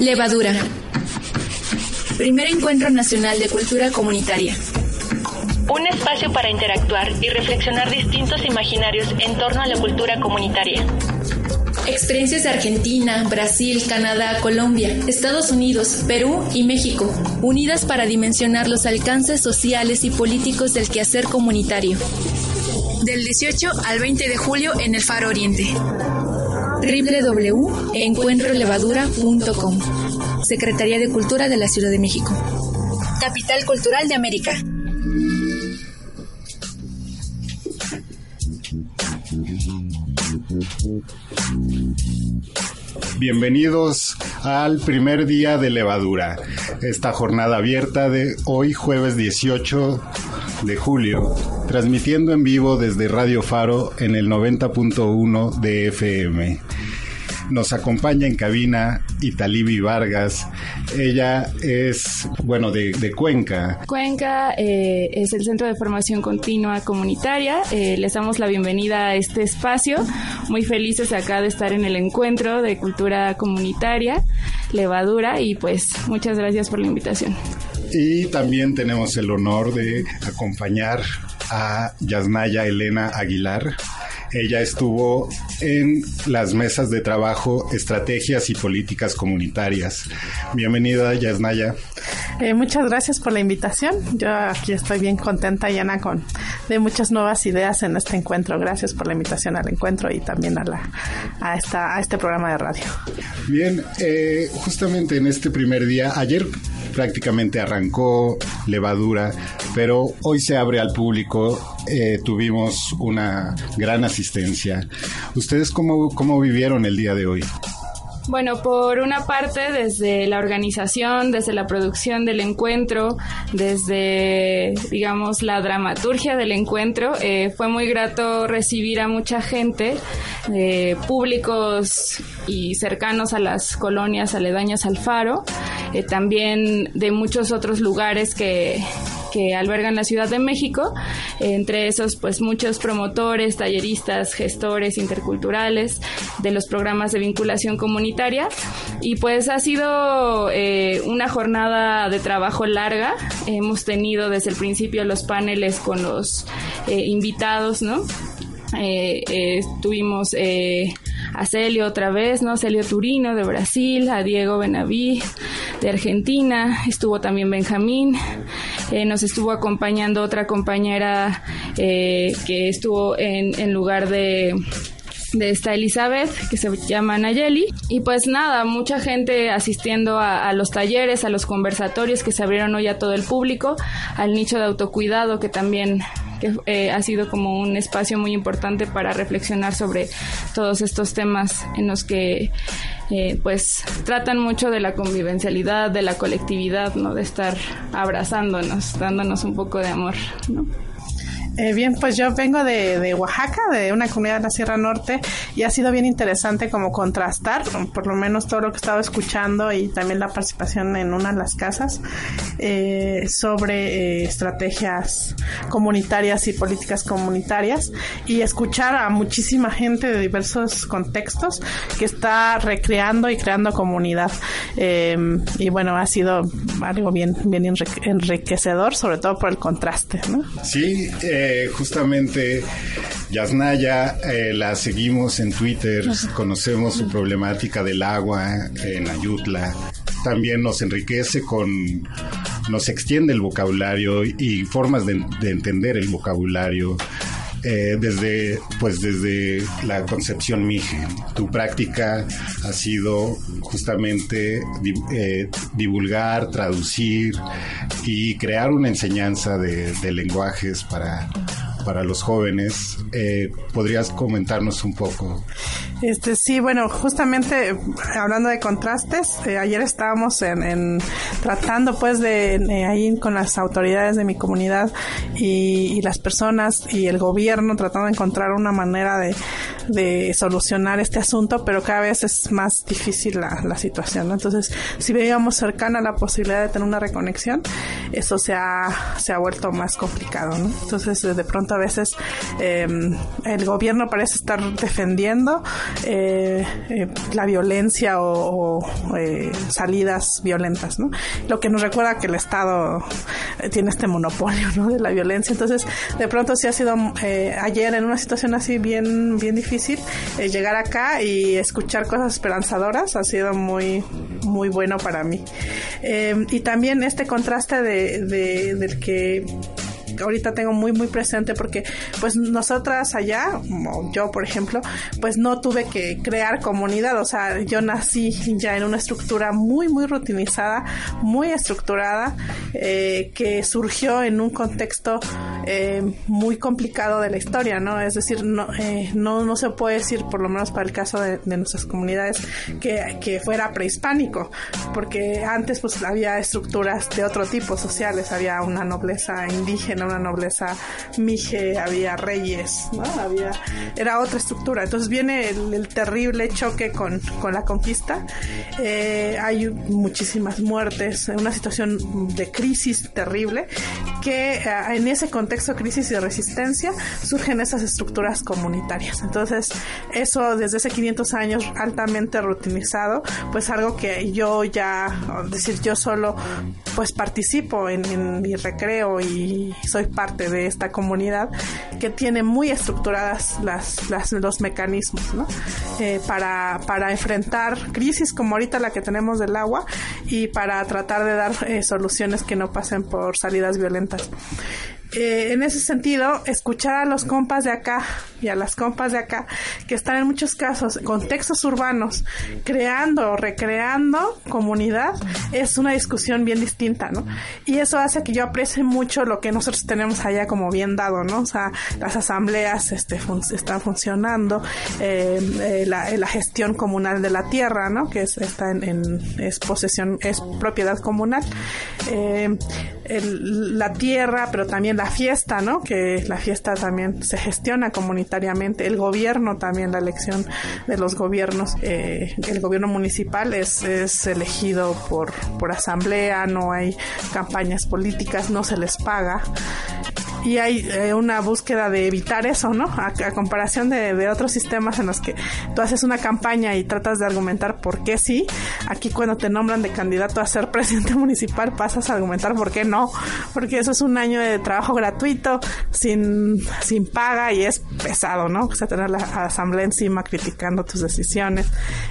Levadura. Primer Encuentro Nacional de Cultura Comunitaria. Un espacio para interactuar y reflexionar distintos imaginarios en torno a la cultura comunitaria. Experiencias de Argentina, Brasil, Canadá, Colombia, Estados Unidos, Perú y México, unidas para dimensionar los alcances sociales y políticos del quehacer comunitario. Del 18 al 20 de julio en el Faro Oriente www.encuentrolevadura.com Secretaría de Cultura de la Ciudad de México. Capital Cultural de América. Bienvenidos al primer día de levadura, esta jornada abierta de hoy jueves 18 de julio, transmitiendo en vivo desde Radio Faro en el 90.1 de FM. Nos acompaña en cabina Italibi Vargas. Ella es, bueno, de, de Cuenca. Cuenca eh, es el Centro de Formación Continua Comunitaria. Eh, les damos la bienvenida a este espacio. Muy felices acá de estar en el encuentro de cultura comunitaria, levadura, y pues muchas gracias por la invitación. Y también tenemos el honor de acompañar a Yasnaya Elena Aguilar. Ella estuvo en las mesas de trabajo, estrategias y políticas comunitarias. Bienvenida, Yasnaya. Eh, muchas gracias por la invitación. Yo aquí estoy bien contenta, Yana, con de muchas nuevas ideas en este encuentro. Gracias por la invitación al encuentro y también a, la, a, esta, a este programa de radio. Bien, eh, justamente en este primer día, ayer prácticamente arrancó levadura, pero hoy se abre al público. Eh, tuvimos una gran asistencia. ¿Ustedes cómo, cómo vivieron el día de hoy? Bueno, por una parte, desde la organización, desde la producción del encuentro, desde, digamos, la dramaturgia del encuentro, eh, fue muy grato recibir a mucha gente, eh, públicos y cercanos a las colonias aledañas al faro, eh, también de muchos otros lugares que, que albergan la Ciudad de México, entre esos pues muchos promotores, talleristas, gestores interculturales de los programas de vinculación comunitaria y pues ha sido eh, una jornada de trabajo larga, hemos tenido desde el principio los paneles con los eh, invitados, ¿no? Eh, eh, tuvimos a Celio otra vez, ¿no? Celio Turino de Brasil, a Diego Benaví de Argentina, estuvo también Benjamín, eh, nos estuvo acompañando otra compañera eh, que estuvo en, en lugar de de esta Elizabeth que se llama Nayeli. Y pues nada mucha gente asistiendo a, a, los talleres a los conversatorios que se abrieron hoy a todo el público al nicho de autocuidado que también que eh, ha sido como un espacio muy importante para reflexionar sobre todos estos temas en los que eh, pues tratan mucho de la convivencialidad, de la colectividad, ¿no? De estar abrazándonos, dándonos un poco de amor, ¿no? Eh, bien, pues yo vengo de, de, Oaxaca, de una comunidad de la Sierra Norte, y ha sido bien interesante como contrastar, por lo menos todo lo que he estado escuchando y también la participación en una de las casas, eh, sobre eh, estrategias comunitarias y políticas comunitarias, y escuchar a muchísima gente de diversos contextos que está recreando y creando comunidad. y bueno, ha sido algo bien, bien enriquecedor, sobre todo por el contraste. ¿no? Sí, eh, justamente Yasnaya eh, la seguimos en Twitter, conocemos su problemática del agua en Ayutla. También nos enriquece con, nos extiende el vocabulario y formas de, de entender el vocabulario. Eh, desde pues desde la concepción Mije. Tu práctica ha sido justamente eh, divulgar, traducir y crear una enseñanza de, de lenguajes para para los jóvenes. Eh, ¿Podrías comentarnos un poco? Este, sí, bueno, justamente hablando de contrastes, eh, ayer estábamos en, tratando pues de ahí con las autoridades de mi comunidad y, las personas y el gobierno tratando de encontrar una manera de, solucionar este asunto, pero cada vez es más difícil la, situación, Entonces, si veíamos cercana la posibilidad de tener una reconexión, eso se ha, se ha vuelto más complicado, ¿no? Entonces, de pronto a veces em, el gobierno parece estar defendiendo eh, eh, la violencia o, eh, salidas violentas, ¿no? Lo que nos recuerda que el Estado tiene este monopolio, ¿no? De la violencia. Entonces, de pronto sí ha sido ayer en una situación así bien, bien difícil llegar acá y escuchar cosas esperanzadoras ha sido muy, muy bueno para mí. y también este contraste de, de, del que ahorita tengo muy muy presente porque pues nosotras allá, yo por ejemplo, pues no tuve que crear comunidad, o sea, yo nací ya en una estructura muy muy rutinizada, muy estructurada, eh, que surgió en un contexto eh, muy complicado de la historia, ¿no? Es decir, no, eh, no, no se puede decir, por lo menos para el caso de, nuestras comunidades, que, que fuera prehispánico, porque antes pues había estructuras de otro tipo sociales, había una nobleza indígena, una nobleza mije, había reyes, ¿no? Había, era otra estructura. Entonces viene el, terrible choque con, con la conquista. Eh, hay muchísimas muertes, una situación de crisis terrible que eh, en ese contexto crisis y resistencia surgen esas estructuras comunitarias. Entonces, eso desde hace 500 años altamente rutinizado, pues algo que yo ya, decir, yo solo pues participo en, en mi recreo y soy parte de esta comunidad que tiene muy estructuradas las, las los mecanismos eh, para, para enfrentar crisis como ahorita la que tenemos del agua y para tratar de dar eh, soluciones que no pasen por salidas violentas. En ese sentido, escuchar a los compas de acá y a las compas de acá, que están en muchos casos contextos urbanos, creando o recreando comunidad, es una discusión bien distinta, ¿no? Y eso hace que yo aprecie mucho lo que nosotros tenemos allá como bien dado, ¿no? O sea, las asambleas este, están funcionando, eh, eh, la, gestión comunal de la tierra, ¿no? Que es, está en, es posesión, es propiedad comunal. la tierra, pero también la la fiesta, ¿no? Que la fiesta también se gestiona comunitariamente, el gobierno también, la elección de los gobiernos, eh, el gobierno municipal es, es elegido por, por asamblea, no hay campañas políticas, no se les paga y hay eh, una búsqueda de evitar eso, ¿no? A, comparación de, de, otros sistemas en los que tú haces una campaña y tratas de argumentar por qué sí, aquí cuando te nombran de candidato a ser presidente municipal pasas a argumentar por qué no, porque eso es un año de trabajo gratuito, sin, sin paga y es pesado, ¿no? O sea, tener la asamblea encima criticando tus decisiones,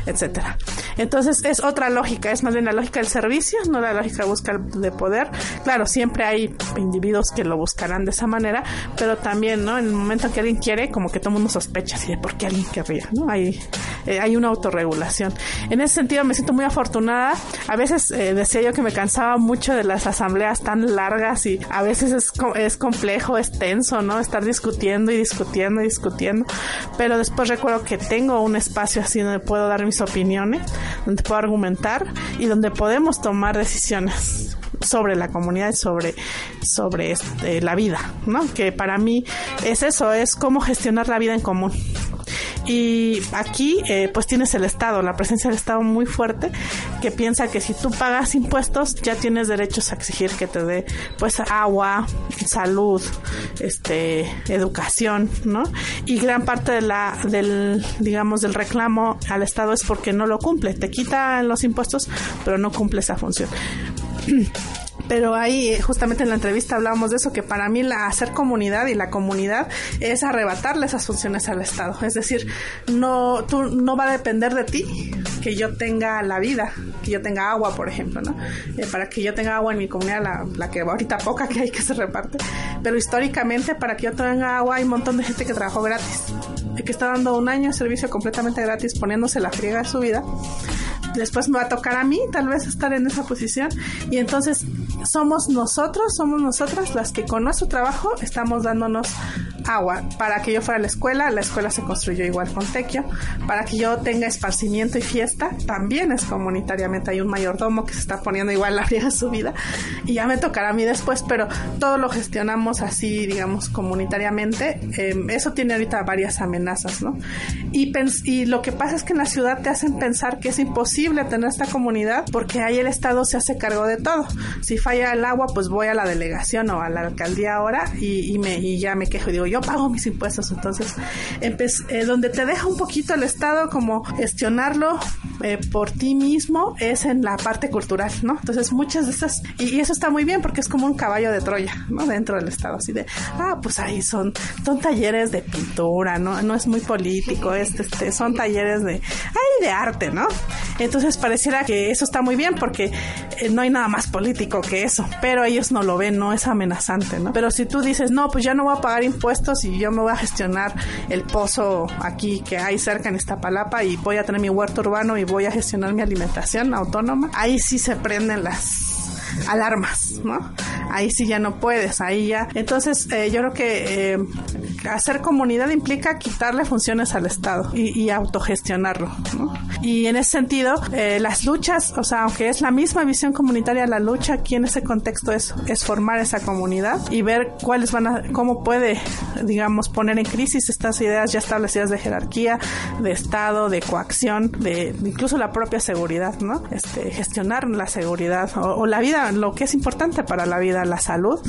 etcétera. Entonces es otra lógica, es más bien la lógica del servicio, no la lógica de buscar de poder. Claro, siempre hay individuos que lo buscarán de esa manera, pero también, ¿no? En el momento que alguien quiere, como que todo el mundo sospecha así de por qué alguien querría, ¿no? Hay, eh, hay una autorregulación. En ese sentido me siento muy afortunada. A veces eh, decía yo que me cansaba mucho de las asambleas tan largas y a veces es, es complejo, es tenso, ¿no? Estar discutiendo y discutiendo y discutiendo. Pero después recuerdo que tengo un espacio así donde puedo dar mis opiniones, donde puedo argumentar y donde podemos tomar decisiones sobre la comunidad y sobre, sobre este, la vida, ¿no? Que para mí es eso, es cómo gestionar la vida en común. Y aquí, eh, pues tienes el Estado, la presencia del Estado muy fuerte, que piensa que si tú pagas impuestos, ya tienes derechos a exigir que te dé, pues, agua, salud, este, educación, ¿no? Y gran parte de la, del, digamos, del reclamo al Estado es porque no lo cumple. Te quita los impuestos, pero no cumple esa función. pero ahí eh, justamente en la entrevista hablábamos de eso, que para mí la hacer comunidad y la comunidad es arrebatarle esas funciones al Estado. Es decir, no, tú, no va a depender de ti que yo tenga la vida, que yo tenga agua, por ejemplo, ¿no? Eh, para que yo tenga agua en mi comunidad, la, la, que ahorita poca que hay que se reparte, pero históricamente para que yo tenga agua hay un montón de gente que trabajó gratis, que está dando un año de servicio completamente gratis, poniéndose la friega de su vida después me va a tocar a mí tal vez estar en esa posición. Y entonces somos nosotros, somos nosotras las que con nuestro trabajo estamos dándonos agua. Para que yo fuera a la escuela, la escuela se construyó igual con tequio. Para que yo tenga esparcimiento y fiesta, también es comunitariamente. Hay un mayordomo que se está poniendo igual la de su vida y ya me tocará a mí después, pero todo lo gestionamos así, digamos, comunitariamente. Em, eso tiene ahorita varias amenazas, ¿no? Y, y lo que pasa es que en la ciudad te hacen pensar que es imposible tener esta comunidad porque ahí el Estado se hace cargo de todo. Si falla el agua, pues voy a la delegación o a la alcaldía ahora y, me, y ya me quejo y digo, yo pago mis impuestos. Entonces, eh, donde te deja un poquito el Estado como gestionarlo eh, por ti mismo es en la parte cultural, ¿no? Entonces, muchas de esas, y, eso está muy bien porque es como un caballo de Troya, ¿no? Dentro del Estado, así de, ah, pues ahí son, son talleres de pintura, ¿no? No es muy político, este, este, son talleres de, ay, de arte, ¿no? Entonces pareciera que eso está muy bien porque eh, no hay nada más político que eso, pero ellos no lo ven, no es amenazante, ¿no? Pero si tú dices, no, pues ya no voy a pagar impuestos y yo me voy a gestionar el pozo aquí que hay cerca en esta palapa y voy a tener mi huerto urbano y voy a gestionar mi alimentación autónoma, ahí sí se prenden las alarmas, ¿no? Ahí sí ya no puedes, ahí ya. Entonces, eh, yo creo que eh, hacer comunidad implica quitarle funciones al Estado y, autogestionarlo, ¿no? Y en ese sentido, eh, las luchas, o sea, aunque es la misma visión comunitaria, la lucha aquí en ese contexto es, es formar esa comunidad y ver cuáles van a, cómo puede, digamos, poner en crisis estas ideas ya establecidas de jerarquía, de Estado, de coacción, de incluso la propia seguridad, ¿no? Este, gestionar la seguridad o la vida lo que es importante para la vida, la salud,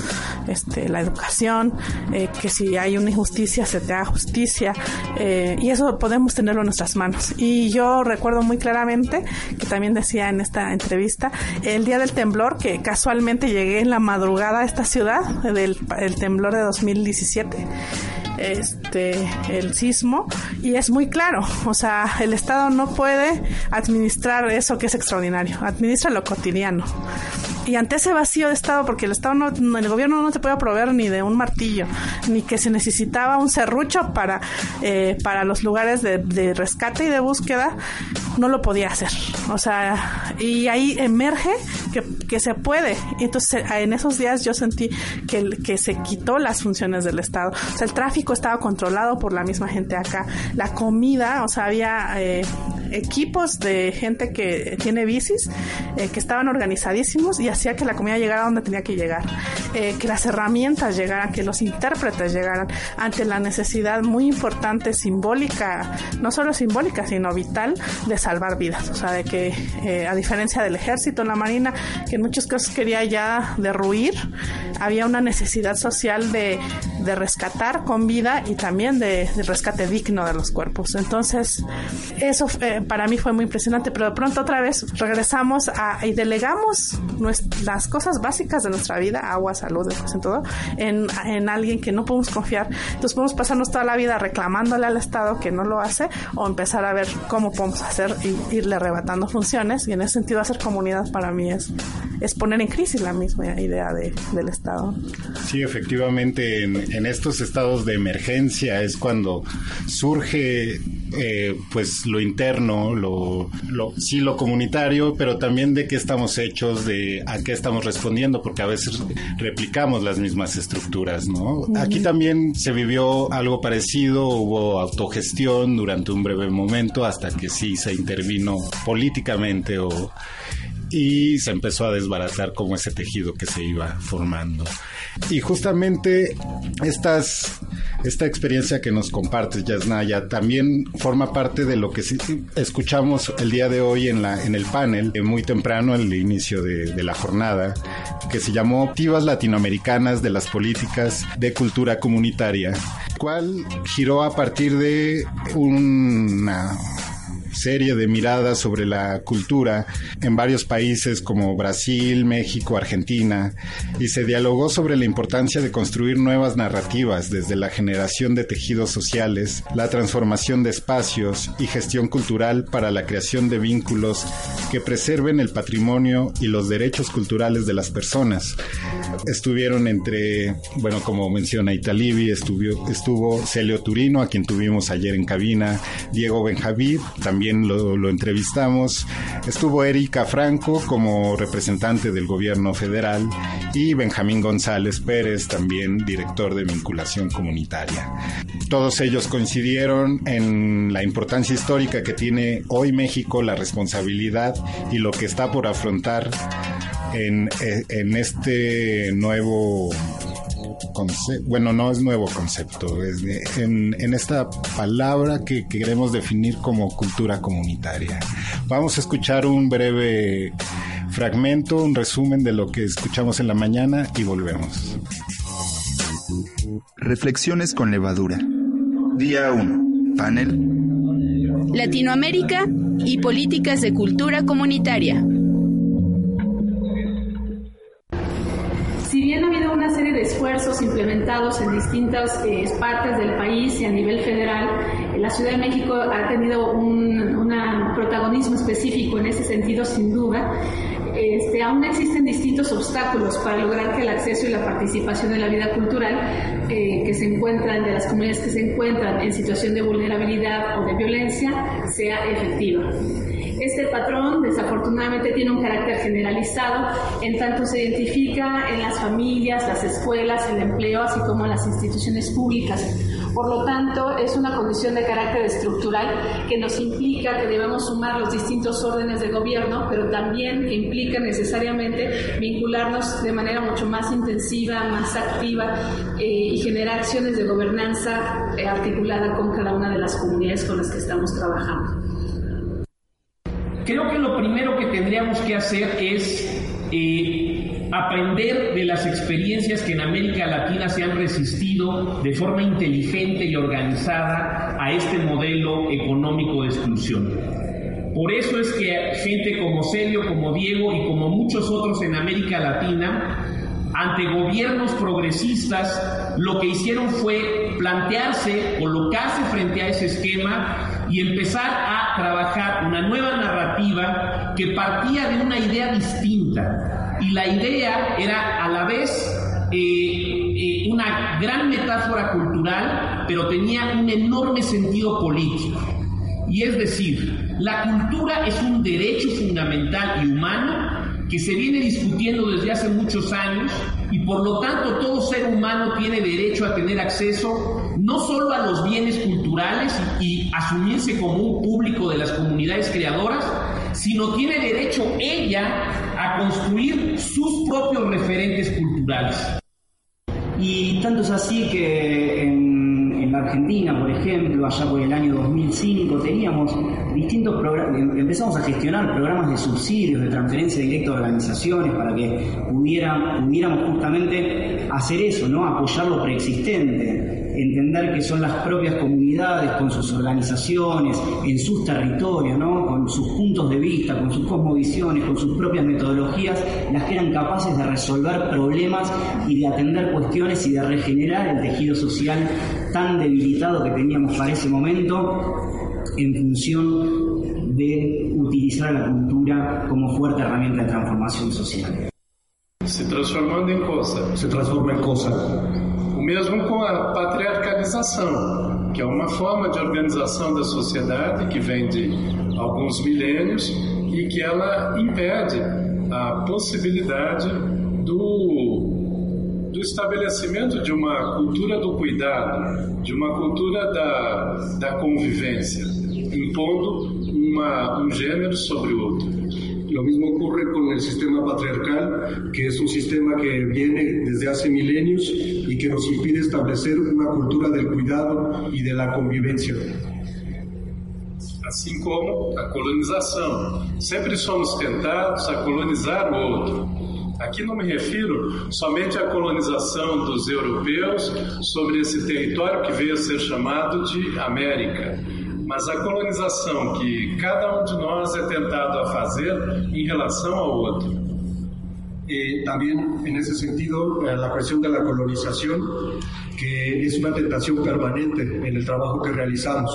este, la educación, eh, que si hay una injusticia se te haga justicia, eh, y eso podemos tenerlo en nuestras manos. Y yo recuerdo muy claramente que también decía en esta entrevista, el día del temblor, que casualmente llegué en la madrugada a esta ciudad, del el temblor de 2017 este el sismo y es muy claro, o sea, el Estado no puede administrar eso que es extraordinario, administra lo cotidiano. Y ante ese vacío de Estado, porque el Estado no, el gobierno no te puede proveer ni de un martillo, ni que se necesitaba un serrucho para, eh, para los lugares de, de, rescate y de búsqueda, no lo podía hacer. O sea, y ahí emerge que, que se puede. Entonces, en esos días yo sentí que, que se quitó las funciones del Estado. O sea, el tráfico estaba controlado por la misma gente acá. La comida, o sea, había eh, equipos de gente que tiene bicis eh, que estaban organizadísimos y hacía que la comida llegara donde tenía que llegar, eh, que las herramientas llegaran, que los intérpretes llegaran ante la necesidad muy importante, simbólica, no solo simbólica, sino vital, de salvar vidas. O sea, de que a diferencia del ejército, la marina, que en muchos casos quería ya derruir, había una necesidad social de, de rescatar con vida y también de, rescate digno de los cuerpos. Entonces, eso eh, para mí fue muy impresionante, pero de pronto otra vez regresamos a, y delegamos las cosas básicas de nuestra vida, agua, salud, en todo, en, en alguien que no podemos confiar. Entonces podemos pasarnos toda la vida reclamándole al Estado que no lo hace o empezar a ver cómo podemos hacer y irle arrebatando funciones y en ese sentido hacer comunidad para mí es, es poner en crisis la misma idea de, del Estado. Sí, efectivamente, en, en estos estados de emergencia es cuando surge eh, pues lo interno, lo, lo, sí lo comunitario, pero también de qué estamos hechos, de a qué estamos respondiendo, porque a veces replicamos las mismas estructuras, ¿no? Aquí también se vivió algo parecido, hubo autogestión durante un breve momento hasta que sí se intervino políticamente o y se empezó a desbaratar como ese tejido que se iba formando. Y justamente estas, esta experiencia que nos compartes, Yasnaya, también forma parte de lo que escuchamos el día de hoy en, la, en el panel, eh, muy temprano, al inicio de, de la jornada, que se llamó Activas Latinoamericanas de las Políticas de Cultura Comunitaria, cual giró a partir de una serie de miradas sobre la cultura en varios países como Brasil, México, Argentina, y se dialogó sobre la importancia de construir nuevas narrativas desde la generación de tejidos sociales, la transformación de espacios y gestión cultural para la creación de vínculos que preserven el patrimonio y los derechos culturales de las personas. Estuvieron entre, bueno, como menciona Italibi, estuvo, estuvo Celio Turino, a quien tuvimos ayer en cabina, Diego Benjavid, también también lo, entrevistamos. Estuvo Erika Franco como representante del gobierno federal y Benjamín González Pérez, también director de vinculación comunitaria. Todos ellos coincidieron en la importancia histórica que tiene hoy México, la responsabilidad y lo que está por afrontar en, en este nuevo bueno, no es nuevo concepto, es en, en, esta palabra que, que, queremos definir como cultura comunitaria. Vamos a escuchar un breve fragmento, un resumen de lo que escuchamos en la mañana y volvemos. Reflexiones con levadura. Día 1. Panel. Latinoamérica y políticas de cultura comunitaria. Esfuerzos implementados en distintas eh, partes del país y a nivel federal, eh, la Ciudad de México ha tenido un, protagonismo específico en ese sentido, sin duda. Este, aún existen distintos obstáculos para lograr que el acceso y la participación en la vida cultural eh, que se encuentran, de las comunidades que se encuentran en situación de vulnerabilidad o de violencia, sea efectiva. Este patrón desafortunadamente tiene un carácter generalizado, en tanto se identifica en las familias, las escuelas, el empleo, así como en las instituciones públicas. Por lo tanto, es una condición de carácter estructural que nos implica que debemos sumar los distintos órdenes de gobierno, pero también que implica necesariamente vincularnos de manera mucho más intensiva, más activa eh, y generar acciones de gobernanza eh, articulada con cada una de las comunidades con las que estamos trabajando. Creo que lo primero que tendríamos que hacer es eh, aprender de las experiencias que en América Latina se han resistido de forma inteligente y organizada a este modelo económico de exclusión. Por eso es que gente como Celio, como Diego y como muchos otros en América Latina, ante gobiernos progresistas, lo que hicieron fue plantearse, colocarse frente a ese esquema y empezar a trabajar una nueva narrativa que partía de una idea distinta. Y la idea era a la vez eh, eh, una gran metáfora cultural, pero tenía un enorme sentido político. Y es decir, la cultura es un derecho fundamental y humano que se viene discutiendo desde hace muchos años y por lo tanto todo ser humano tiene derecho a tener acceso no solo a los bienes culturales y, asumirse como un público de las comunidades creadoras, sino tiene derecho ella a construir sus propios referentes culturales. Y tanto es así que en Argentina, por ejemplo, allá por el año 2005, teníamos distintos programas, em, empezamos a gestionar programas de subsidios, de transferencia directa a organizaciones para que pudiéramos justamente hacer eso, ¿no? apoyar lo preexistente entender que son las propias comunidades con sus organizaciones, en sus territorios, ¿no? con sus puntos de vista, con sus cosmovisiones, con sus propias metodologías, las que eran capaces de resolver problemas y de atender cuestiones y de regenerar el tejido social tan debilitado que teníamos para ese momento en función de utilizar la cultura como fuerte herramienta de transformación social. Se transformando en cosa. Se transforma en cosa mesmo com a patriarcalização, que é uma forma de organização da sociedade que vem de alguns milênios e que ela impede a possibilidade do, do estabelecimento de uma cultura do cuidado, de uma cultura da, da convivência, impondo uma, um gênero sobre o outro. Lo mismo ocurre con el sistema patriarcal, que es un sistema que viene desde hace milenios y que nos impide establecer una cultura del cuidado y de la convivencia. Assim como a colonização. Sempre somos tentados a colonizar o outro. Aqui não me refiro somente à colonização dos europeus sobre esse território que veio a ser chamado de América, mas a colonização que cada um de nós é tentado a fazer em relação ao outro. Y también en ese sentido eh, la cuestión de la colonización, que es una tentación permanente en el trabajo que realizamos.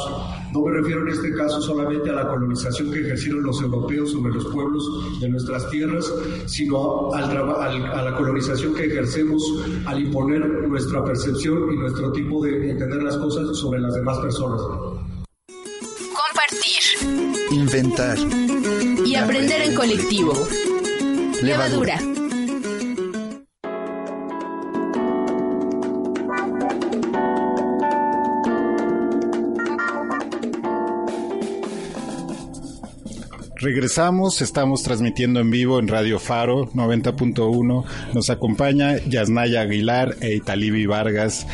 No me refiero en este caso solamente a la colonización que ejercieron los europeos sobre los pueblos de nuestras tierras, sino al, al, a la colonización que ejercemos al imponer nuestra percepción y nuestro tipo de entender las cosas sobre las demás personas. Inventar y aprender en colectivo. Levadura. Regresamos, estamos transmitiendo en vivo en Radio Faro 90.1. Nos acompaña Yasnaya Aguilar e Italibi Vargas.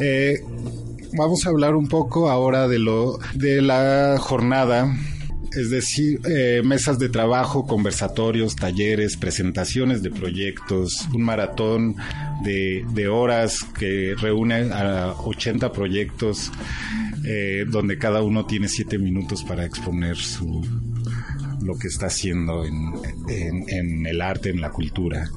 Eh, vamos a hablar un poco ahora de lo de la jornada es decir, eh, mesas de trabajo, conversatorios, talleres, presentaciones de proyectos, un maratón de, de horas que reúne a 80 proyectos, eh, donde cada uno tiene 7 minutos para exponer su, lo que está haciendo en, en, el arte, en la cultura.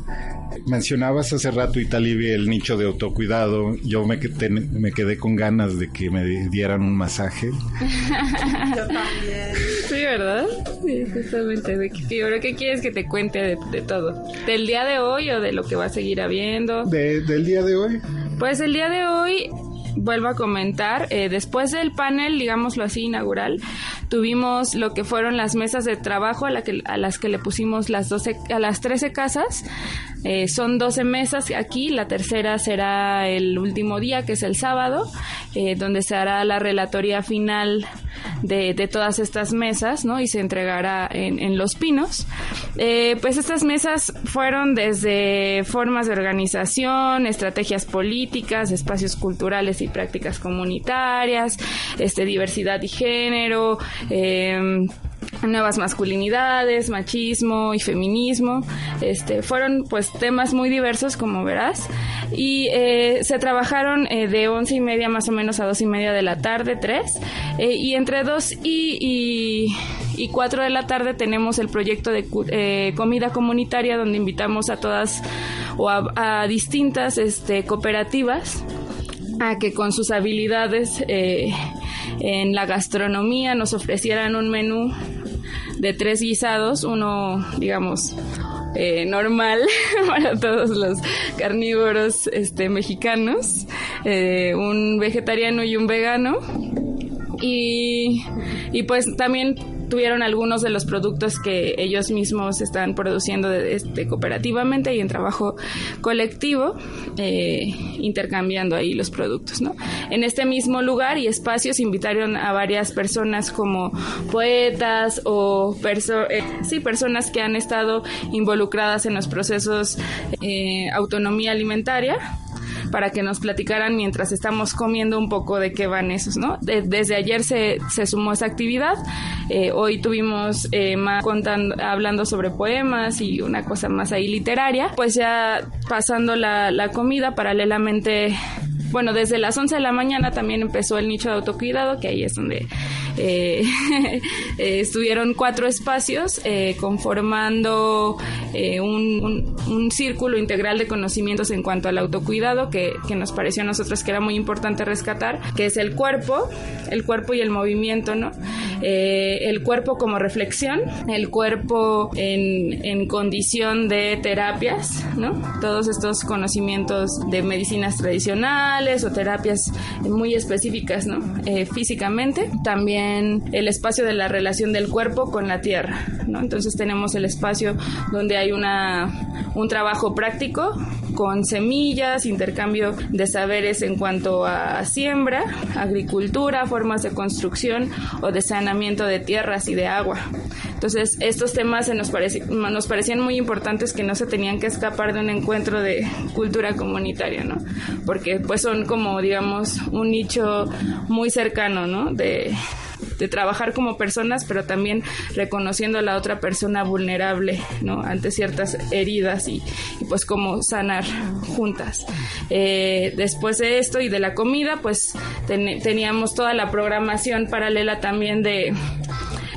Mencionabas hace rato, Italibi, el nicho de autocuidado. Yo me quedé, me quedé con ganas de que me dieran un masaje. Yo también. Sí, ¿verdad? Sí, justamente. ¿Y ahora qué quieres que te cuente de, todo? ¿Del día de hoy o de lo que va a seguir habiendo? ¿Del día de hoy? Pues el día de hoy vuelvo a comentar, eh, después del panel, digámoslo así, inaugural, tuvimos lo que fueron las mesas de trabajo a, la que, a las que le pusimos las 12, a las 13 casas. Eh, son 12 mesas aquí, la tercera será el último día, que es el sábado, eh, donde se hará la relatoría final de, de, todas estas mesas, ¿no? Y se entregará en, Los Pinos. pues estas mesas fueron desde formas de organización, estrategias políticas, espacios culturales y prácticas comunitarias, este, diversidad y género, em, nuevas masculinidades, machismo y feminismo. Este, fueron pues temas muy diversos, como verás, y eh, se trabajaron eh, de once y media más o menos a dos y media de la tarde, tres, eh, y entre dos y, y, cuatro de la tarde tenemos el proyecto de comida comunitaria donde invitamos a todas o a, a distintas este, cooperativas a que con sus habilidades eh, en la gastronomía nos ofrecieran un menú de tres guisados, uno, digamos, eh, normal para todos los carnívoros este, mexicanos, eh, un vegetariano y un vegano. Y, y pues también tuvieron algunos de los productos que ellos mismos están produciendo este, cooperativamente y en trabajo colectivo, eh, intercambiando ahí los productos. ¿no? En este mismo lugar y espacios invitaron a varias personas como poetas o eh, sí, personas que han estado involucradas en los procesos eh, autonomía alimentaria para que nos platicaran mientras estamos comiendo un poco de qué van esos, ¿no? desde ayer se, se, sumó esa actividad, eh, hoy tuvimos eh, más contando, hablando sobre poemas y una cosa más ahí literaria, pues ya pasando la, la comida paralelamente bueno, desde las 11 de la mañana también empezó el nicho de autocuidado, que ahí es donde eh, eh, estuvieron cuatro espacios eh, conformando un, un, círculo integral de conocimientos en cuanto al autocuidado que, que, nos pareció a nosotros que era muy importante rescatar, que es el cuerpo, el cuerpo y el movimiento, ¿no? el cuerpo como reflexión, el cuerpo en, en condición de terapias, ¿no? Todos estos conocimientos de medicinas tradicionales o terapias muy específicas, ¿no? físicamente. También el espacio de la relación del cuerpo con la tierra, ¿no? Entonces tenemos el espacio donde hay una, un trabajo práctico con semillas, intercambio de saberes en cuanto a siembra, agricultura, formas de construcción o de saneamiento de tierras y de agua. Entonces, estos temas se nos, nos parecían muy importantes que no se tenían que escapar de un encuentro de cultura comunitaria, ¿no? Porque pues son como, digamos, un nicho muy cercano, ¿no? De, de trabajar como personas, pero también reconociendo a la otra persona vulnerable, ¿no? Ante ciertas heridas y, pues cómo sanar juntas. Eh, después de esto y de la comida, pues teníamos toda la programación paralela también de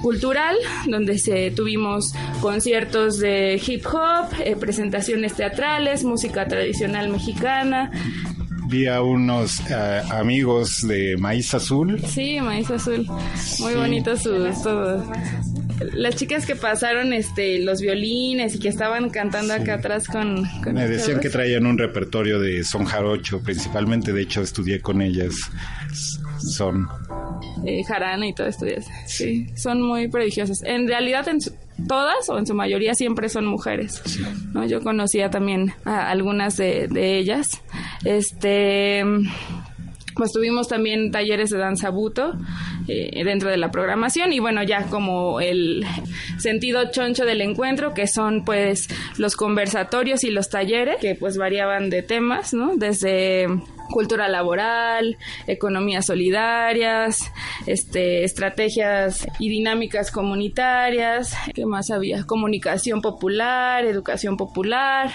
cultural, donde se, tuvimos conciertos de hip hop, eh, presentaciones teatrales, música tradicional mexicana, vi a unos eh, amigos de Maíz Azul. Sí, Maíz Azul. Muy bonitos sus todos. Las chicas que pasaron este los violines y que estaban cantando acá atrás con, Me decían que traían un repertorio de son jarocho, principalmente, de hecho estudié con ellas son eh, jarana y todo esto. Sí, son muy prodigiosas. En realidad, en todas o en su mayoría siempre son mujeres. ¿no? Yo conocía también a algunas de, de ellas. Este pues tuvimos también talleres de danza buto eh, dentro de la programación y bueno ya como el sentido choncho del encuentro que son pues los conversatorios y los talleres que pues variaban de temas no desde cultura laboral, economías solidarias, este, estrategias y dinámicas comunitarias, ¿qué más había? Comunicación popular, educación popular,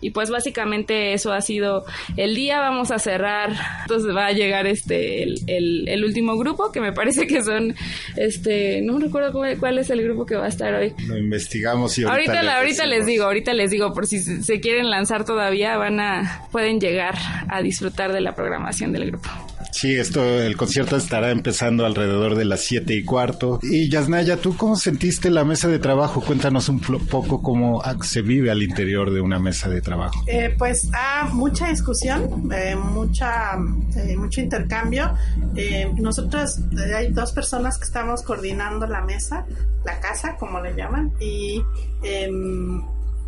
y pues básicamente eso ha sido el día, vamos a cerrar, entonces va a llegar este, el, el, último grupo, que me parece que son, este, no recuerdo cuál, es el grupo que va a estar hoy. Lo investigamos y ahorita, ahorita, les, ahorita les digo, ahorita les digo, por si se quieren lanzar todavía, van a, pueden llegar a disfrutar de la programación del grupo. Sí, esto, el concierto estará empezando alrededor de las siete y cuarto. Y Yasnaya, ¿tú cómo sentiste la mesa de trabajo? Cuéntanos un poco cómo se vive al interior de una mesa de trabajo. Eh, pues ah, mucha discusión, eh, mucha, eh, mucho intercambio. nosotros hay dos personas que estamos coordinando la mesa, la casa, como le llaman, y em,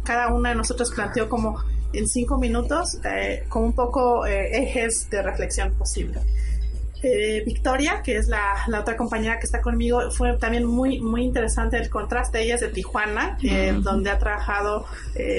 cada una de nosotros planteó como en cinco minutos eh, con un poco eh, ejes de reflexión posible. Eh, Victoria, que es la, la, otra compañera que está conmigo, fue también muy, muy interesante el contraste. Ella es de Tijuana, donde ha trabajado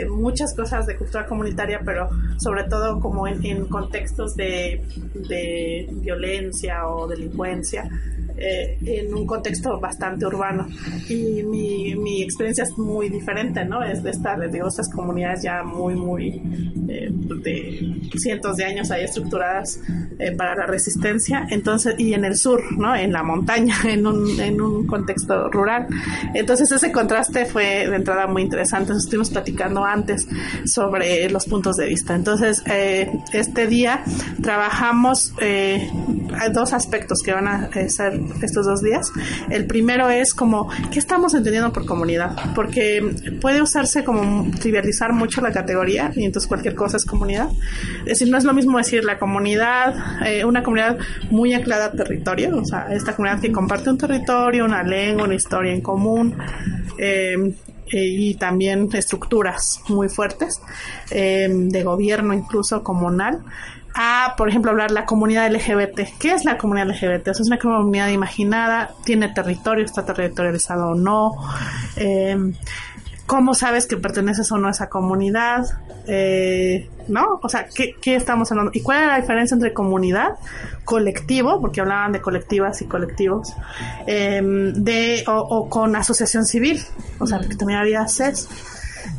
muchas cosas de cultura comunitaria, pero sobre todo como en, en contextos de, de, violencia o delincuencia. Eh, en un contexto bastante urbano. Y mi, mi, experiencia es muy diferente, ¿no? Es de estar de estas comunidades ya muy, muy eh, de cientos de años ahí estructuradas eh, para la resistencia. Entonces, y en el sur, ¿no? En la montaña, en un, en un contexto rural. Entonces, ese contraste fue de entrada muy interesante. estuvimos platicando antes sobre los puntos de vista. Entonces, este día trabajamos dos aspectos que van a ser estos dos días. El primero es como, ¿qué estamos entendiendo por comunidad? Porque puede usarse como trivializar mucho la categoría y entonces cualquier cosa es comunidad. Es decir, no es lo mismo decir la comunidad, eh, una comunidad muy anclada a territorio, o sea, esta comunidad que comparte un territorio, una lengua, una historia en común. Eh, y también estructuras muy fuertes eh, de gobierno incluso comunal a, por ejemplo, hablar la comunidad LGBT. ¿Qué es la comunidad LGBT? es una comunidad imaginada, tiene territorio, está territorializado o no. Eh, ¿Cómo sabes que perteneces o no a esa comunidad? Eh, ¿No? O sea, ¿qué, ¿qué, estamos hablando? ¿Y cuál es la diferencia entre comunidad, colectivo, porque hablaban de colectivas y colectivos, eh, de, o, o, con asociación civil? O sea, porque también había CES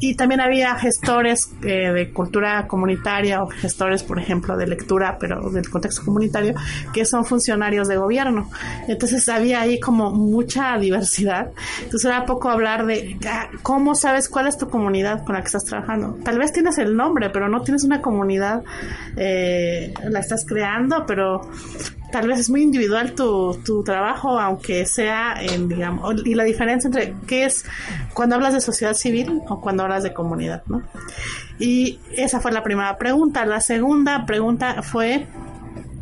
y también había gestores eh, de cultura comunitaria o gestores, por ejemplo, de lectura, pero del contexto comunitario, que son funcionarios de gobierno. Entonces había ahí como mucha diversidad. Entonces era poco hablar de ah, cómo sabes cuál es tu comunidad con la que estás trabajando. Tal vez tienes el nombre, pero no tienes una comunidad, eh, la estás creando, pero tal vez es muy individual tu, tu trabajo, aunque sea en, digamos, y la diferencia entre qué es cuando hablas de sociedad civil o cuando hablas de comunidad, ¿no? Y esa fue la primera pregunta. La segunda pregunta fue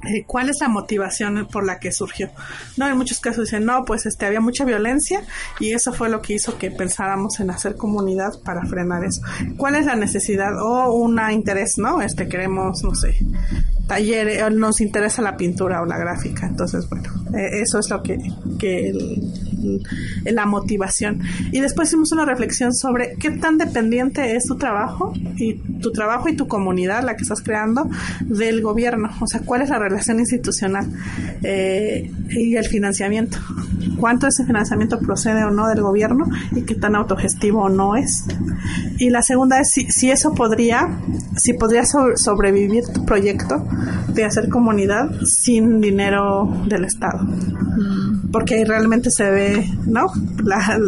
¿Cuál es la motivación por la que surgió? No, en muchos casos dicen, no, pues este, había mucha violencia y eso fue lo que hizo que pensáramos en hacer comunidad para frenar eso. ¿Cuál es la necesidad o un interés, no? Este, queremos, no sé, talleres, nos interesa la pintura o la gráfica. Entonces, bueno, eh, eso es lo que, que la motivación. Y después hicimos una reflexión sobre qué tan dependiente es tu trabajo y tu trabajo y tu comunidad, la que estás creando, del gobierno. O sea, cuál es la relación institucional eh, y el financiamiento. Cuánto ese financiamiento procede o no del gobierno y qué tan autogestivo o no es. Y la segunda es si, si eso podría, si podría sobrevivir tu proyecto de hacer comunidad sin dinero del Estado. Mm. Porque realmente se ve, ¿no?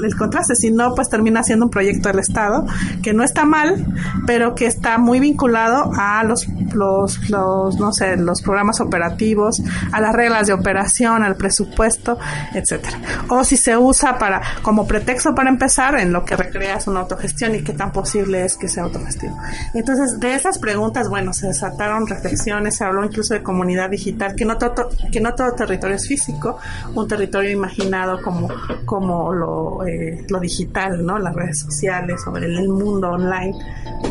el contraste, si no, pues termina siendo un proyecto del Estado que no está mal, pero que está muy vinculado a los, los, los, no sé, los programas operativos, a las reglas de operación, al presupuesto, etcétera. O si se usa para, como pretexto para empezar, en lo que recrea es una autogestión y qué tan posible es que sea autogestivo. Entonces, de esas preguntas, bueno, se desataron reflexiones, se habló incluso de comunidad digital, que no todo, que no todo territorio es físico, un territorio imaginado como, como lo, eh, lo digital, ¿no? Las redes sociales, sobre el mundo online,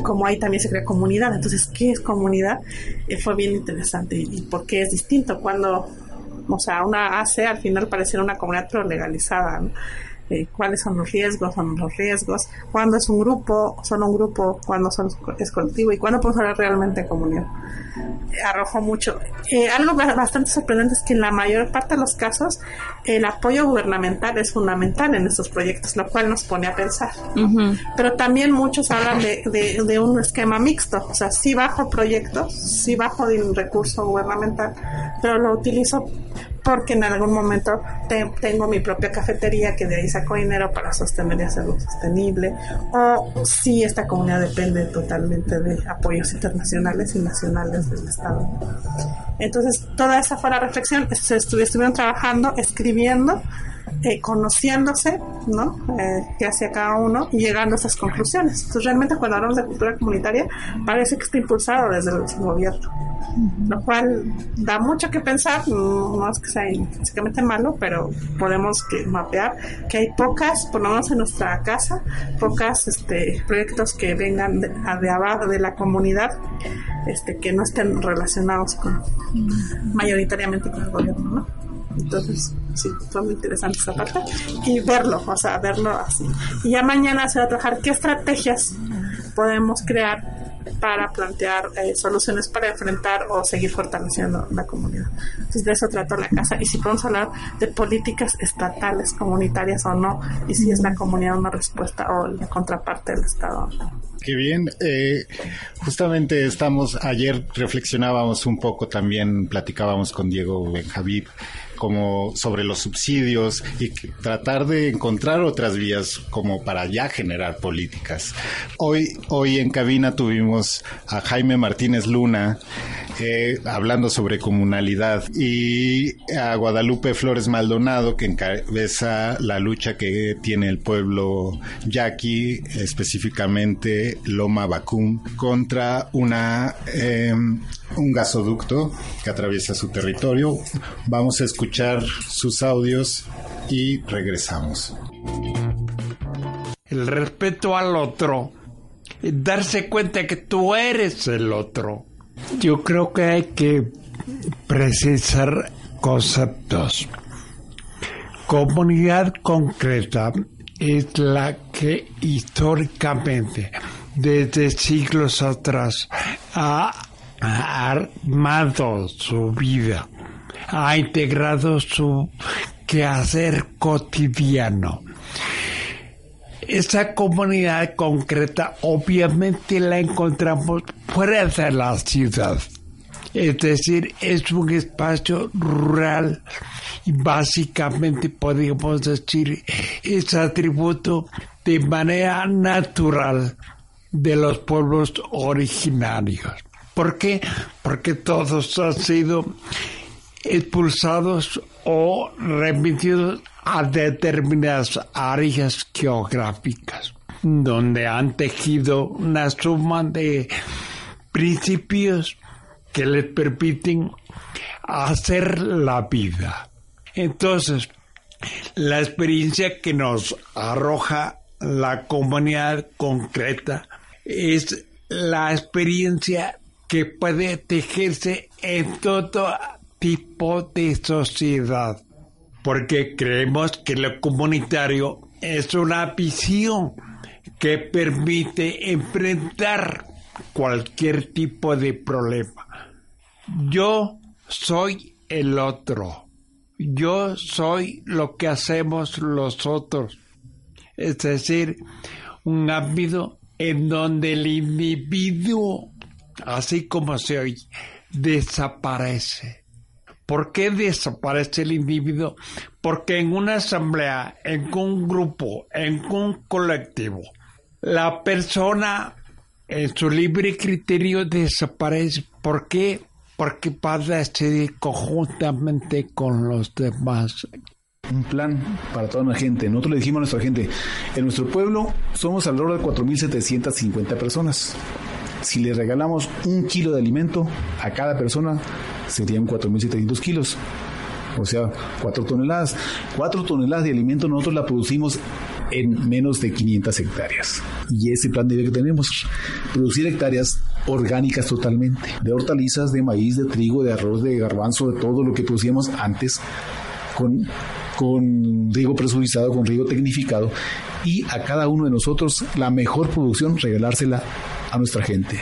como ahí también se crea comunidad. Entonces, ¿qué es comunidad? Eh, fue bien interesante y, por qué es distinto cuando, o sea, una AC al final pareciera una comunidad pero legalizada, ¿no? Eh, cuáles son los riesgos, son los riesgos, cuándo es un grupo, son un grupo, cuándo son, es colectivo y cuándo podemos hablar realmente de comunión. Eh, arrojó mucho. Eh, algo bastante sorprendente es que en la mayor parte de los casos el apoyo gubernamental es fundamental en estos proyectos, lo cual nos pone a pensar. Pero también muchos hablan de, de, de, un esquema mixto, o sea, sí bajo proyectos, sí bajo de un recurso gubernamental, pero lo utilizo porque en algún momento tengo mi propia cafetería que de ahí saco dinero para sostener y hacerlo sostenible, o si esta comunidad depende totalmente de apoyos internacionales y nacionales del Estado. Entonces, toda esa fue la reflexión, se estuvieron trabajando, escribiendo, eh, conociéndose, ¿no? Eh, que hacía cada uno y llegando a esas conclusiones. Entonces, realmente cuando hablamos de cultura comunitaria, parece que está impulsado desde el gobierno, lo cual da mucho que pensar, no, es que sea básicamente malo, pero podemos que mapear que hay pocas, por lo menos en nuestra casa, pocas este, proyectos que vengan de, de abajo de la comunidad, este, que no estén relacionados con mayoritariamente con el gobierno, ¿no? Entonces, sí, fue muy interesante esa parte. Y verlo, o sea, verlo así. Y ya mañana se va a trabajar qué estrategias podemos crear para plantear eh, soluciones para enfrentar o seguir fortaleciendo la comunidad. Entonces, de eso trató la casa. Y si podemos hablar de políticas estatales, comunitarias o no, y si es la comunidad una respuesta o la contraparte del Estado. Qué bien. Eh, justamente estamos, ayer reflexionábamos un poco también, platicábamos con Diego Benjavid como sobre los subsidios y tratar de encontrar otras vías como para ya generar políticas. Hoy, hoy en cabina tuvimos a Jaime Martínez Luna eh, hablando sobre comunalidad y a Guadalupe Flores Maldonado que encabeza la lucha que tiene el pueblo yaqui, específicamente Loma Bacum, contra una em, un gasoducto que atraviesa su territorio. Vamos a escuchar sus audios y regresamos. El respeto al otro, darse cuenta que tú eres el otro. Yo creo que hay que precisar conceptos. Comunidad concreta es la que históricamente, desde siglos atrás, ha ha armado su vida, ha integrado su quehacer cotidiano. Esa comunidad concreta obviamente la encontramos fuera de la ciudad. Es decir, es un espacio rural y básicamente podríamos decir es atributo de manera natural de los pueblos originarios. ¿Por qué? Porque todos han sido expulsados o remitidos a determinadas áreas geográficas, donde han tejido una suma de principios que les permiten hacer la vida. Entonces, la experiencia que nos arroja la comunidad concreta es la experiencia que puede tejerse en todo tipo de sociedad, porque creemos que lo comunitario es una visión que permite enfrentar cualquier tipo de problema. Yo soy el otro. Yo soy lo que hacemos los otros. Es decir, un ámbito en donde el individuo así como se oye, desaparece. ¿Por qué desaparece el individuo? Porque en una asamblea, en un grupo, en un colectivo, la persona en su libre criterio desaparece. ¿Por qué? Porque pasa a decidir conjuntamente con los demás. Un plan para toda la gente. Nosotros le dijimos a nuestra gente, en nuestro pueblo somos alrededor de 4.750 personas. Si le regalamos un kilo de alimento a cada persona, serían 4.700 kilos. O sea, 4 toneladas. 4 toneladas de alimento nosotros la producimos en menos de 500 hectáreas. Y ese plan de vida que tenemos, producir hectáreas orgánicas totalmente, de hortalizas, de maíz, de trigo, de arroz, de garbanzo, de todo lo que producíamos antes con, con riego presurizado, con riego tecnificado y a cada uno de nosotros la mejor producción regalársela a nuestra gente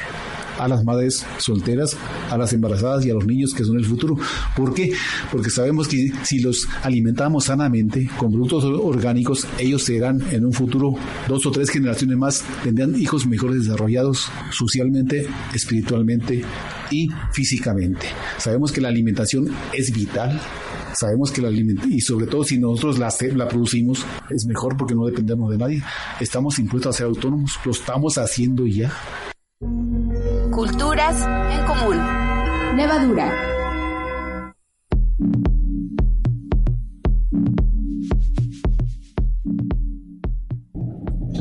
a las madres solteras, a las embarazadas y a los niños que son el futuro. ¿Por qué? Porque sabemos que si los alimentamos sanamente con productos orgánicos, ellos serán en un futuro dos o tres generaciones más, tendrán hijos mejores desarrollados socialmente, espiritualmente y físicamente. Sabemos que la alimentación es vital sabemos que la alimentación, y sobre todo si nosotros la, la producimos, es mejor porque no dependemos de nadie. Estamos impuestos a ser autónomos, lo estamos haciendo ya. Culturas en común. Levadura.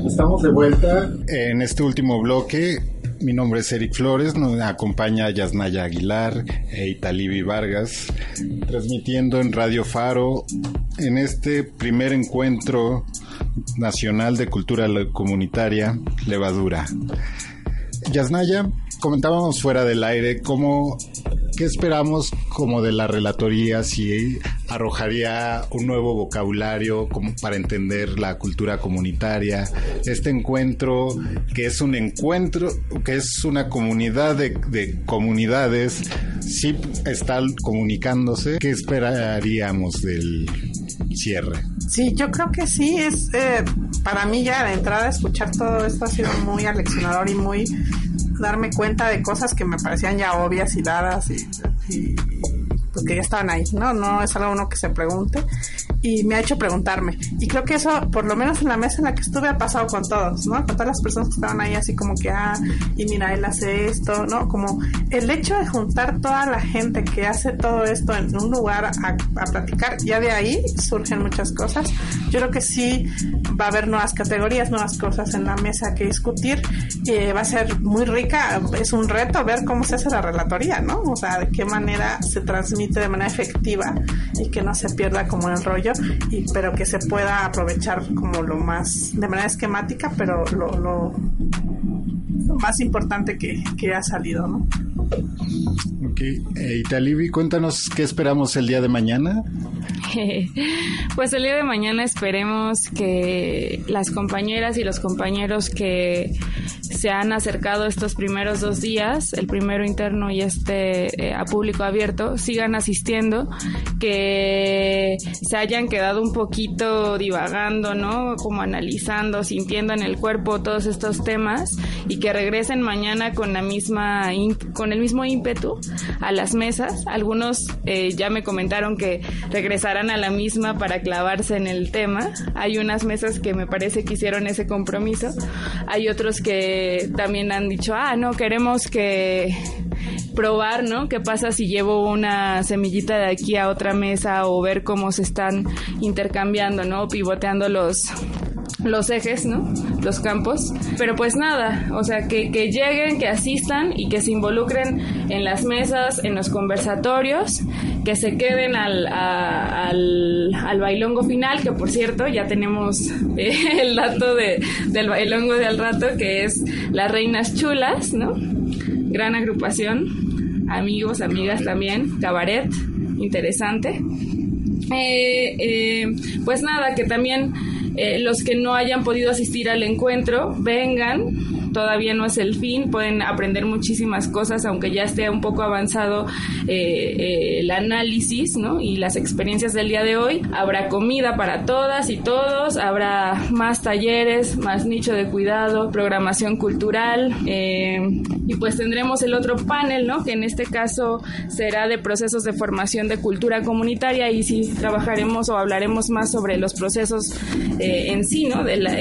Estamos de vuelta en este último bloque. Mi nombre es Eric Flores, nos acompaña Yasnaya Aguilar e Italibi Vargas, transmitiendo en Radio Faro en este primer encuentro nacional de cultura comunitaria, Levadura. Yasnaya, comentábamos fuera del aire cómo qué esperamos como de la relatoría si arrojaría un nuevo vocabulario como para entender la cultura comunitaria. Este encuentro que es un encuentro que es una comunidad de, comunidades sí está comunicándose. Qué esperaríamos del cierre Sí, yo creo que sí, es eh, para mí ya de entrada escuchar todo esto ha sido muy aleccionador y muy darme cuenta de cosas que me parecían ya obvias y dadas y porque ya estaban ahí, ¿no? No es algo uno que se pregunte y me ha hecho preguntarme. Y creo que eso, por lo menos en la mesa en la que estuve, ha pasado con todos, ¿no? Con todas las personas que estaban ahí así como que, ah, y mira, él hace esto, ¿no? Como el hecho de juntar toda la gente que hace todo esto en un lugar a, platicar, ya de ahí surgen muchas cosas. Yo creo que sí va a haber nuevas categorías, nuevas cosas en la mesa que discutir. y va a ser muy rica, es un reto ver cómo se hace la relatoría, ¿no? O sea, de qué manera se transmite de manera efectiva y que no se pierda como el rollo y, pero que se pueda aprovechar como lo más, de manera esquemática, pero lo, lo, más importante que, que, ha salido, ¿no? Ok, eh, cuéntanos qué esperamos el día de mañana. Pues el día de mañana esperemos que las compañeras y los compañeros que se han acercado estos primeros dos días, el primero interno y este eh, a público abierto, sigan asistiendo, que se hayan quedado un poquito divagando, ¿no? Como analizando, sintiendo en el cuerpo todos estos temas y que regresen mañana con la misma, con el mismo ímpetu a las mesas. Algunos eh, ya me comentaron que a la misma para clavarse en el tema. Hay unas mesas que me parece que hicieron ese compromiso. Hay otros que también han dicho, ah, no, queremos que probar, ¿no? ¿Qué pasa si llevo una semillita de aquí a otra mesa o ver cómo se están intercambiando, ¿no? Pivoteando los, los ejes, ¿no? Los campos. Pero pues nada, o sea, que, que, lleguen, que asistan y que se involucren en las mesas, en los conversatorios, que se queden al, al, al bailongo final, que por cierto ya tenemos eh, el dato de, del bailongo de al rato, que es Las Reinas Chulas, ¿no? Gran agrupación, amigos, amigas también, cabaret, interesante. Eh, eh, pues nada, que también eh, los que no hayan podido asistir al encuentro vengan todavía no es el fin, pueden aprender muchísimas cosas, aunque ya esté un poco avanzado eh, eh, el análisis ¿no? y las experiencias del día de hoy. Habrá comida para todas y todos, habrá más talleres, más nicho de cuidado, programación cultural eh, y pues tendremos el otro panel, ¿no? que en este caso será de procesos de formación de cultura comunitaria y sí trabajaremos o hablaremos más sobre los procesos en sí, ¿no? de la,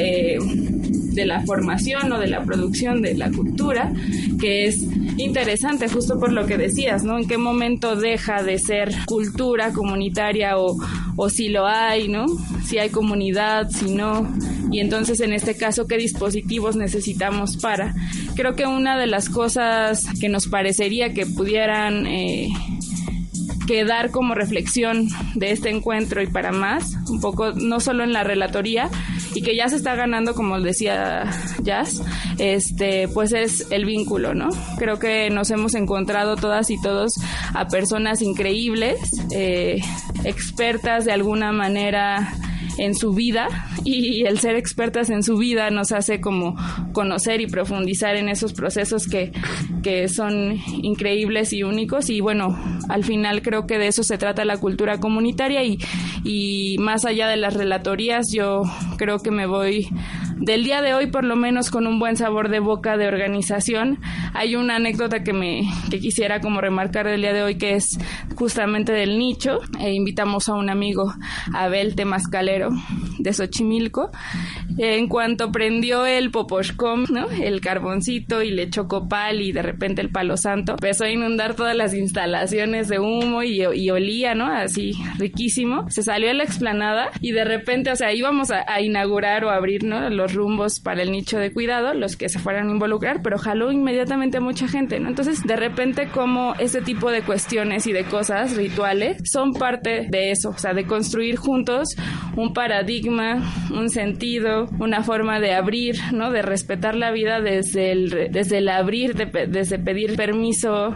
de la formación o de la producción de la cultura, que es interesante justo por lo que decías, ¿no? En qué momento deja de ser cultura comunitaria o, o si lo hay, ¿no? Si hay comunidad, si no. Y entonces en este caso, ¿qué dispositivos necesitamos para? Creo que una de las cosas que nos parecería que pudieran... Eh, quedar como reflexión de este encuentro y para más, un poco no solo en la relatoría y que ya se está ganando, como decía Jazz, este, pues es el vínculo, ¿no? Creo que nos hemos encontrado todas y todos a personas increíbles, eh, expertas de alguna manera en su vida y el ser expertas en su vida nos hace como conocer y profundizar en esos procesos que, que son increíbles y únicos. Y bueno, al final creo que de eso se trata la cultura comunitaria y, y más allá de las relatorías yo creo que me voy del día de hoy por lo menos con un buen sabor de boca de organización. Hay una anécdota que me que quisiera como remarcar del día de hoy que es justamente del nicho. E invitamos a un amigo, Abel Temascalero de Xochimilco. En cuanto prendió el poposhcom, ¿no? El carboncito y le echó copal y de repente el palo santo, empezó a inundar todas las instalaciones de humo y, olía, ¿no? Así riquísimo. Se salió a la explanada y de repente, o sea, íbamos a, inaugurar o abrir, ¿no? Rumbos para el nicho de cuidado, los que se fueran a involucrar, pero jaló inmediatamente a mucha gente, ¿no? Entonces, de repente, como ese tipo de cuestiones y de cosas, rituales, son parte de eso, o sea, de construir juntos un paradigma, un sentido, una forma de abrir, ¿no? De respetar la vida desde el, desde el abrir, desde pedir permiso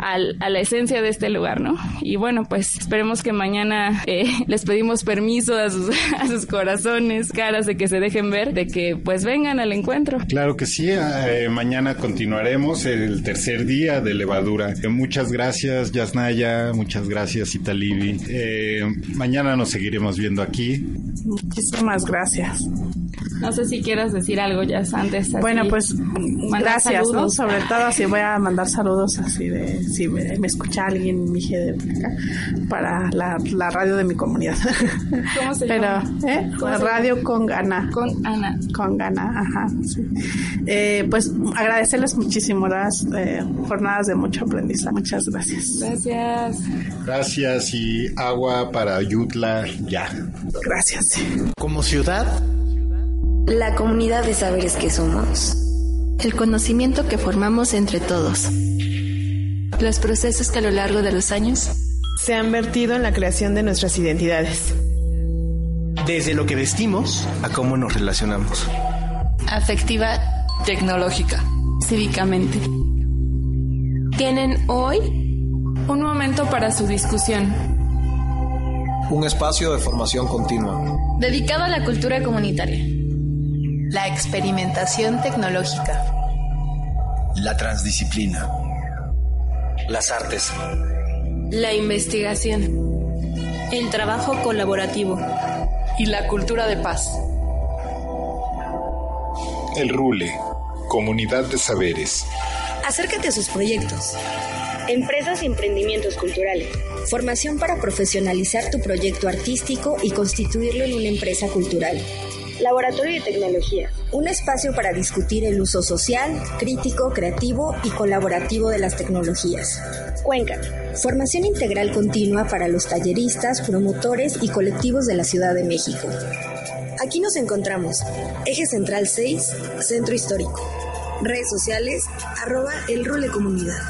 a la esencia de este lugar, ¿no? Y bueno, pues esperemos que mañana eh, les pedimos permiso a sus, a sus corazones, caras de que se dejen ver, de que pues vengan al encuentro. Claro que sí, eh, mañana continuaremos el tercer día de levadura. Eh, muchas gracias, Yasnaya, muchas gracias, Italibi. mañana nos seguiremos viendo aquí. Muchísimas gracias. No sé si quieras decir algo ya antes. Bueno, pues gracias, ¿no? Sobre todo si voy a mandar saludos así de si me, escucha alguien mi de para la, la, radio de mi comunidad. ¿Cómo se Pero, ¿eh? la radio con gana. Con Ana. Con gana, ajá. Eh, pues agradecerles muchísimo las eh, jornadas de mucho aprendizaje. Muchas gracias. Gracias. Gracias y agua para Yutla ya. Gracias. Como ciudad la comunidad de saberes que somos. El conocimiento que formamos entre todos. Los procesos que a lo largo de los años se han vertido en la creación de nuestras identidades. Desde lo que vestimos a cómo nos relacionamos. Afectiva, tecnológica, cívicamente. Tienen hoy un momento para su discusión. Un espacio de formación continua. Dedicado a la cultura comunitaria la experimentación tecnológica, la transdisciplina, las artes, la investigación, el trabajo colaborativo y la cultura de paz. El RULE, Comunidad de Saberes. Acércate a sus proyectos. Empresas y emprendimientos culturales. Formación para profesionalizar tu proyecto artístico y constituirlo en una empresa cultural. Laboratorio de Tecnología, un espacio para discutir el uso social, crítico, creativo y colaborativo de las tecnologías. Cuenca, formación integral continua para los talleristas, promotores y colectivos de la Ciudad de México. Aquí nos encontramos, Eje Central 6, Centro Histórico. Redes sociales, arroba el comunidad.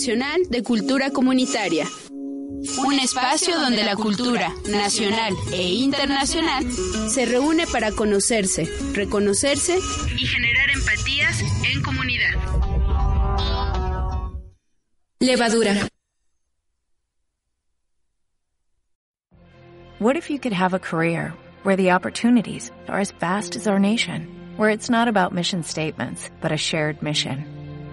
De Cultura Comunitaria. Un espacio donde la cultura nacional e internacional se reúne para conocerse, reconocerse y generar empatías en comunidad. Levadura. What if you could have a career where the opportunities are as vast as our nation, where it's not about mission statements, but a shared mission?